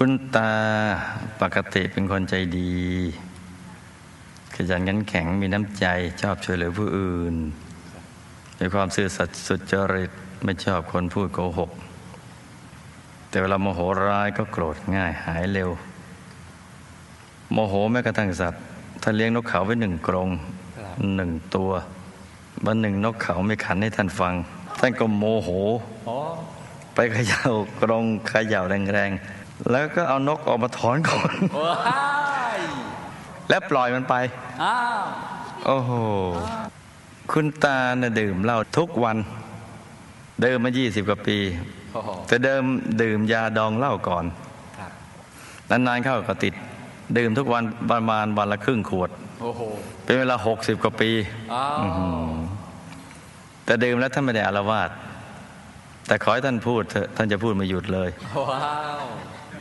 คุณตาปกติเป็นคนใจดีขยันขันแข็งมีน้ำใจชอบช่วยเหลือผู้อื่นมีความซื่อสัตย์สุจริตไม่ชอบคนพูดโกหก แต่เวลาโมโหร้ายก็โกรธง่ายหายเร็ว โมโหแม้กระทั่งสัตว์ถ้าเลี้ยงนกเขาไว้หนึ่งกรงหนึ่งตัววันหนึ่งนกเขาไม่ขันให้ท่านฟัง ท่านก็โมโหไปเขย่ากรงเขย่าแรงๆ แล้วก็เอานกออกมาถอนก่อนว้ายแล้วปล่อยมันไปอ้าวโอ้โห คุณตาน่ะดื่มเหล้าทุกวัน เดิมมายี่สิบกว่าปีโอ้โหแต่เดิมดื่มยาดองเหล้าก่อนครับนานๆเข้าก็ติด ดื่มทุกวันประมาณวันละครึ่งขวดโอ้โหเป็นเวลาหกสิบกว่าปีอ้าวอื้อหือแต่ดื่มแล้วท่านไม่ได้อารวาสแต่ขอให้ท่านพูดเถอะท่านจะพูดไม่หยุดเลยว้าว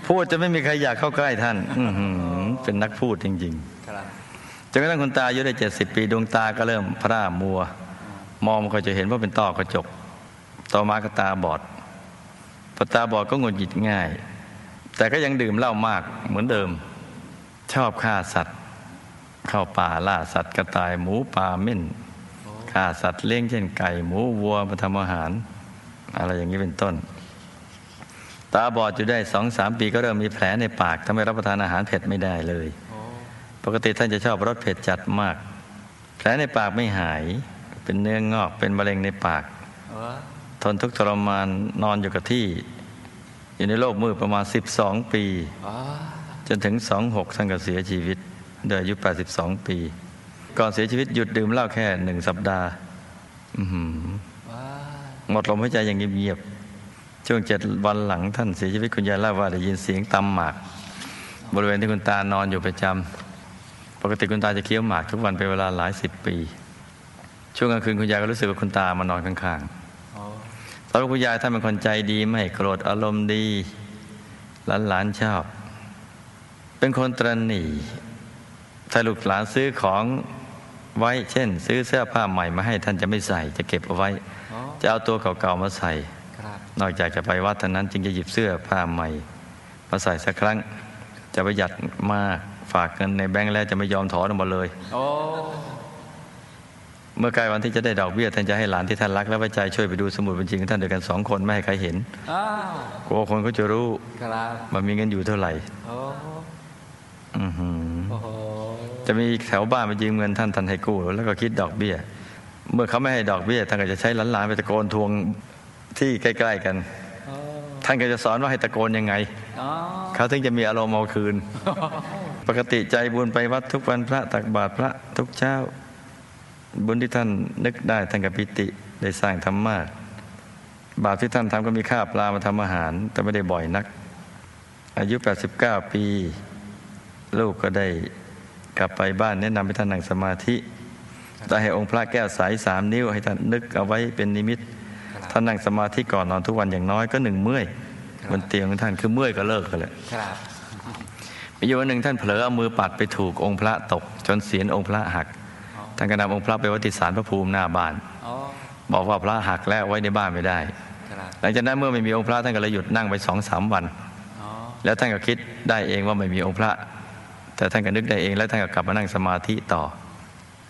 พูดจะไม่มีใครอยากเข้าใกล้ท่านอื้อหือเป็นนักพูดจริงครับๆจนกระทั่งคุณตาอายุได้เจ็ดสิบปีดวงตาก็เริ่มพร่ามัว มองก็จะเห็นว่าเป็นต้อกระจก ต่อมาก็ตาบอดพอตาบอดก็หงุดหงิดง่าย แต่ก็ยังดื่มเหล้ามากเหมือนเดิม ชอบฆ่าสัตว์ เข้าป่าล่าสัตว์กระต่ายหมูป่าเม่นฆ่าสัตว์เลี้ยงเช่นไก่หมูวัวมาทำอาหาร อะไรอย่างนี้เป็นต้นตาบอดอยู่ได้สองสามปีก็เริ่มมีแผลในปากทำให้รับประทานอาหารเผ็ดไม่ได้เลยโอ้ปกติท่านจะชอบรสเผ็ดจัดมาก แผลในปากไม่หาย เป็นเนื้องอกเป็นมะเร็งในปากว้าทนทุกข์ทรมานนอนอยู่กับที่ อยู่ในโลกมืดประมาณ 12 ปีว้าจนถึง 26ท่านก็เสียชีวิตด้วยอายุ 82 ปี ก่อนเสียชีวิตหยุดดื่มเหล้าแค่หนึ่งสัปดาห์อื้อหือว้าหมดลมหายใจอย่างเงียบๆ ช่วงเจ็ดวันหลังท่านเสียชีวิตคุณยายเล่าว่าได้ยินเสียงตำหมาก บริเวณที่คุณตานอนอยู่ประจำปกติคุณตาจะเคี้ยวหมากทุกวันเป็นเวลาหลายสิบปี ช่วงกลางคืนคุณยายก็รู้สึกว่าคุณตามานอนข้างๆสำหรับคุณยายท่านเป็นคนใจดีไม่โกรธอารมณ์ดีหลานๆชอบ เป็นคนตรณีถ้าลูกหลานซื้อของไว้เช่น ซื้อเสื้อผ้าใหม่มาให้ท่านจะไม่ใส่ จะเก็บเอาไว้ จะเอาตัวเก่าๆมาใส่ นอกจากจะไปวัดเท่านั้นจึงจะหยิบเสื้อผ้าใหม่มาใส่สักครั้ง จะประหยัดมากฝากเงินในแบงค์แล้วจะไม่ยอมถอนออกมาเลยโอ้เมื่อใกล้วันที่จะได้ดอกเบี้ยท่านจะให้หลานที่ท่านรัก และไว้ใจช่วยไปดูสมุดบัญชีของท่านด้วยกันสองคนไม่ให้ใครเห็นอ้าวกลัวคนเขาจะรู้ครับว่ามีเงินอยู่เท่าไหร่โอ้อื้อหือโอ้โหจะมีแถวบ้านไปยืมเงินท่านท่านให้กู้แล้วก็คิดดอกเบี้ย เมื่อเขาไม่ให้ดอกเบี้ยท่านก็จะใช้หลานๆไปตะโกนทวง ที่ใกล้ ๆ กันโอ้ท่านก็จะสอนว่าให้ตะโกนยังไงอ๋อเขาถึงจะมีอารมณ์เอาคืน ปกติใจบุญไปวัดทุกวันพระตักบาตรพระทุกเช้า บุญที่ท่านนึกได้ท่านกับปิติได้สร้างธรรมะบาปที่ท่านทำก็มีข้าวปลามาทำอาหาร แต่ไม่ได้บ่อยนัก อายุ 89 ปี ลูกก็ได้กลับไปบ้านแนะนำให้ท่านนั่งสมาธิได้ให้องค์พระแก้วใสสามนิ้วให้ท่านนึกเอาไว้เป็นนิมิต ท่านนั่งสมาธิก่อนนอนทุกวันอย่างน้อยก็หนึ่งเมื่อยบนเตียงของท่านคือเมื่อยก็เลิกกันแหละครับมีอยู่วันหนึ่งท่านเผลอเอามือปัดไปถูกองค์พระตก จนเสียนองค์พระหักท่านก็นำองค์พระไปไวัติสารพระภูมิหน้าบ้านโอ้บอกว่าพระหักแล้วไว้ในบ้านไม่ได้ครับหลังจากนั้นเมื่อไม่มีองค์พระท่านก็เลยหยุดนั่งไปสองสามวันอ๋อแล้วท่านก็คิดได้เองว่าไม่มีองค์พระ แต่ท่านก็นึกได้เองแล้วท่านก็กลับมานั่งสมาธิต่อ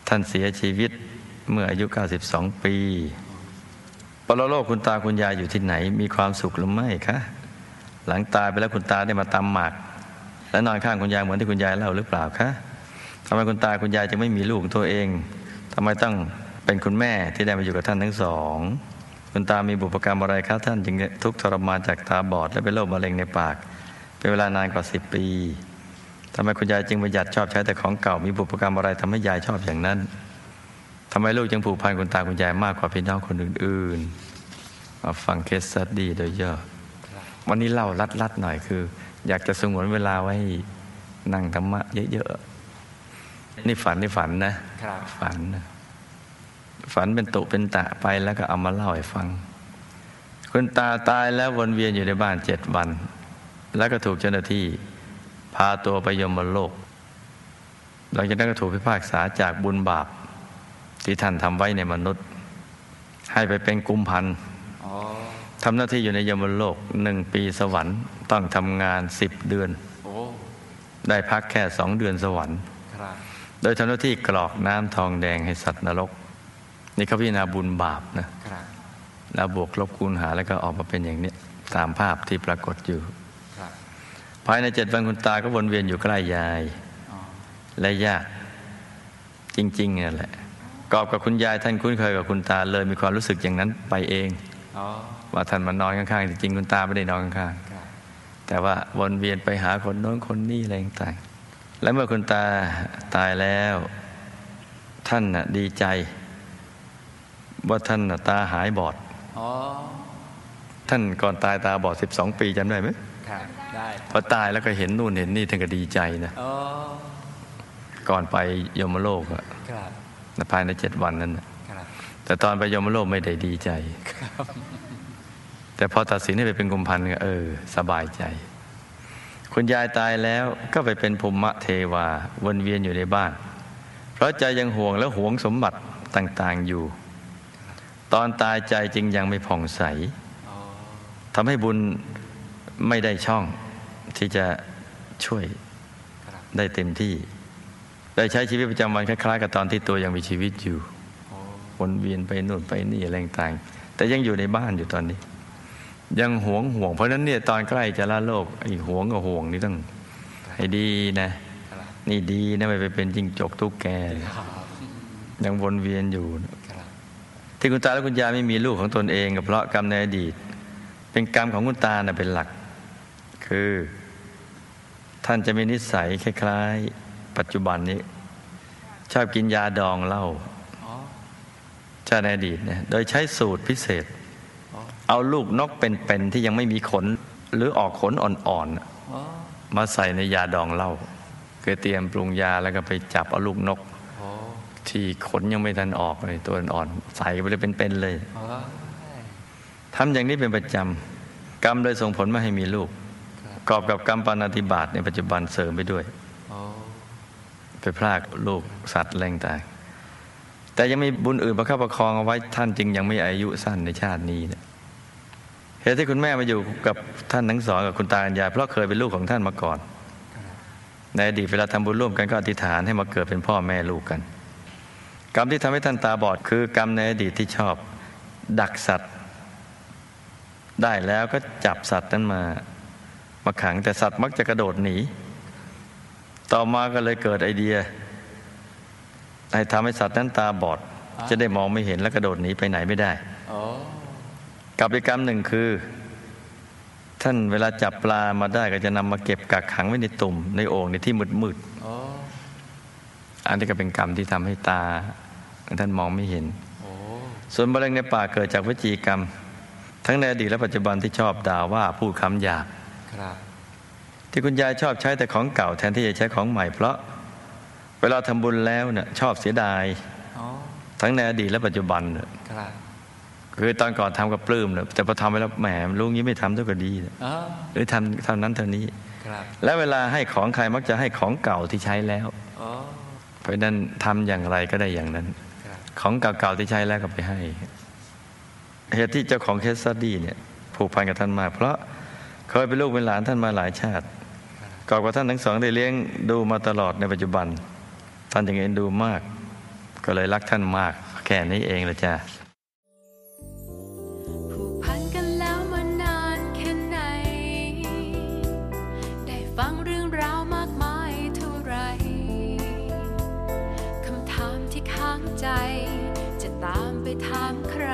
ท่านเสียชีวิตเมื่ออายุ 92 ปี ปรโลกคุณตาคุณยายอยู่ที่ไหน มีความสุขหรือไม่คะหลังตายไปแล้วคุณตาได้มาตำหมาก และนอนข้างคุณยายเหมือนที่คุณยายเล่าหรือเปล่าคะทำไมคุณตาคุณยายจึงไม่มีลูกของตัวเองทำไมต้องเป็นคุณแม่ที่ได้มาอยู่กับท่านทั้งสองคุณตามีบุพกรรมอะไรคะท่านจึงทุกทรมานจากตาบอดและเป็นโรคมะเร็งในปาก เป็นเวลานานกว่าสิบปีทำไมคุณยายจึงประหยัดชอบใช้แต่ของเก่า มีบุพกรรมอะไรทำให้ยายชอบอย่างนั้นำไมลูกจึงผูกพันคุณตาคุณยายมากกว่าพี่น้องคนอื่นๆมาฟังเคสสตดี้โดยย่อวันนี้เล่าลัดๆหน่อยคือ อยากจะสงวนเวลาไว้นั่งธรรมะเยอะๆนี่ฝันนี่ฝันนะครับฝันนะฝันเป็นตุเป็นตะไปแล้วก็เอามาเล่าให้ฟัง คุณตาตายแล้ววนเวียนอยู่ในบ้านเจ็ดวัน แล้วก็ถูกเจ้าหน้าที่ พาตัวไปยมโลก หลังจากนั้นก็ถูกพิพากษาจากบุญบาป ที่ท่านทำไว้ในมนุษย์ ให้ไปเป็นกุมพันธ์อ๋อทำหน้าที่อยู่ในยมโลกหนึ่งปีสวรรค์ต้องทำงานสิบเดือนโอ้ได้พักแค่สองเดือนสวรรค์ครับโดยทำหน้าที่กรอกน้ำทองแดงให้สัตว์นรก นี่เขาพิจารณาบุญบาปนะครับแล้วบวกลบคูณหารแล้วก็ออกมาเป็นอย่างนี้ตามภาพที่ปรากฏอยู่ครับภายในเจ็ดวันคุณตาก็วนเวียนอยู่ใกล้ยายอ๋อและญาติจริงๆนี่นแหละ กอบกับคุณยายท่านคุ้นเคยกับคุณตาเลยมีความรู้สึกอย่างนั้นไปเองอ๋อว่าท่านมานอนข้างๆจริงๆคุณตาไม่ได้นอนข้างครับๆแต่ว่าวนเวียนไปหาคนโน้นคนนี้อะไรต่างๆและเมื่อคุณตาตายแล้ว ท่านน่ะดีใจ ว่าท่านน่ะตาหายบอดอ๋อท่านก่อนตายตาบอด12ปีจำได้ไหมครับได้พอตายแล้วก็เห็นนู่นเห็นนี่ท่านก็ดีใจนะอ๋อก่อนไปยมโลกอะครับ ภายในเจ็ดวันนั้นน่ะครับแต่ตอนไปยมโลกไม่ได้ดีใจ แต่พอตัดสินให้ไปเป็นกุมพันธ์ก็เออ สบายใจ คุณยายตายแล้วก็ไปเป็นภูมิเทวาวนเวียนอยู่ในบ้าน เพราะใจยังห่วงและหวงสมบัติต่างๆอยู่ ตอนตายใจจึงยังไม่ผ่องใสอ๋อทำให้บุญไม่ได้ช่องที่จะช่วยครับได้เต็มที่ ได้ใช้ชีวิตประจำวันคล้ายๆกับตอนที่ตัวยังมีชีวิตอยู่วนเวียนไปนู่นไปนี่อะไรต่างแต่ยังอยู่ในบ้านอยู่ตอนนี้ ยังหวงห่วง เพราะนั้นเนี่ยตอนใกล้จะละโลกไอ้หวงกับห่วงนี่ต้องให้ดีนะ นี่ดีนะไม่ไปเป็นจิงจกตุ๊กแกยังวนเวียนอยู่ที่คุณตาและคุณยายไม่มีลูกของตนเองก็เพราะกรรมในอดีต เป็นกรรมของคุณตานะเป็นหลัก คือ ท่านจะมีนิสัยคล้ายๆ ปัจจุบันนี้ ชอบกินยาดองเหล้าอ๋อชาติในอดีตเนี่ยโดยใช้สูตรพิเศษอ๋อเอาลูกนกเป็นๆที่ยังไม่มีขน หรือออกขนอ่อนๆน่ะอ๋อมาใส่ในยาดองเหล้าคือเตรียมปรุงยาแล้วก็ไปจับเอาลูกนกโอ้ที่ขนยังไม่ทันออกเลยตัวอ่อนๆใส่ไปเลยเป็นๆเลยอ๋อทำอย่างนี้เป็นประจำกรรมเลยส่งผลมาให้มีลูกครับกอบกับกรรมปานาติบาตในปัจจุบันเสริมไปด้วยโอ้ ไปพรากลูกสัตว์แรงต่างแต่ยังมีบุญอื่นประคับประคองเอาไว้ท่านจึงยังไม่อายุสั้นในชาตินี้นะเหตุที่คุณแม่มาอยู่กับท่านทั้งสองกับคุณตาคุณยายเพราะเคยเป็นลูกของท่านมาก่อน ในอดีตเวลาทำบุญร่วมกันก็อธิษฐานให้มาเกิดเป็นพ่อแม่ลูกกัน กรรมที่ทำให้ท่านตาบอดคือกรรมในอดีตที่ชอบ ดักสัตว์ ได้แล้วก็จับสัตว์นั้นมามาขังแต่สัตว์มักจะกระโดดหนี ต่อมาก็เลยเกิดไอเดีย ให้ทำให้สัตว์นั้นตาบอด จะได้มองไม่เห็นและกระโดดหนีไปไหนไม่ได้กับอีกกรรมหนึ่งคือ ท่านเวลาจับปลามาได้ก็จะนำมาเก็บกักขังไว้ในตุ่ม ในโอ่งในที่มืดโอ้ๆอันนี้ก็เป็นกรรมที่ทำให้ตาท่านมองไม่เห็นส่วนมะเร็งในปากเกิดจากวจีกรรม ทั้งในอดีตและปัจจุบันที่ชอบด่าว่าพูดคำหยาบบ ที่คุณยายชอบใช้แต่ของเก่าแทนที่จะใช้ของใหม่ เพราะเวลาทำบุญแล้วเนี่ยชอบเสียดายอ๋อทั้งในอดีตและปัจจุบันเนี่ยครับคือตอนก่อนทำกับปลื้มเนี่ยแต่พอทำไปแล้วแหมลุงนี้ไม่ทำเท่ากับดีเนี่ยอ๋อหรือทำเท่านั้นเท่านี้ครับและเวลาให้ของใครมักจะให้ของเก่าที่ใช้แล้วอ๋อเพราะฉะนั้นทำอย่างไรก็ได้อย่างนั้นครับของเก่าๆที่ใช้แล้วก็ไปให้เหตุที่เจ้าของเคสสตดี้เนี่ยผูกพันกับท่านมากเพราะ เคยเป็นลูกเป็นหลานท่านมาหลายชาติก่อบกับท่านทั้งสองได้เลี้ยงดูมาตลอดในปัจจุบัน ท่านจึงเอ็นดูมาก ก็เลยรักท่านมาก แค่นี้เองละจ้าใจจะตามไปถามใคร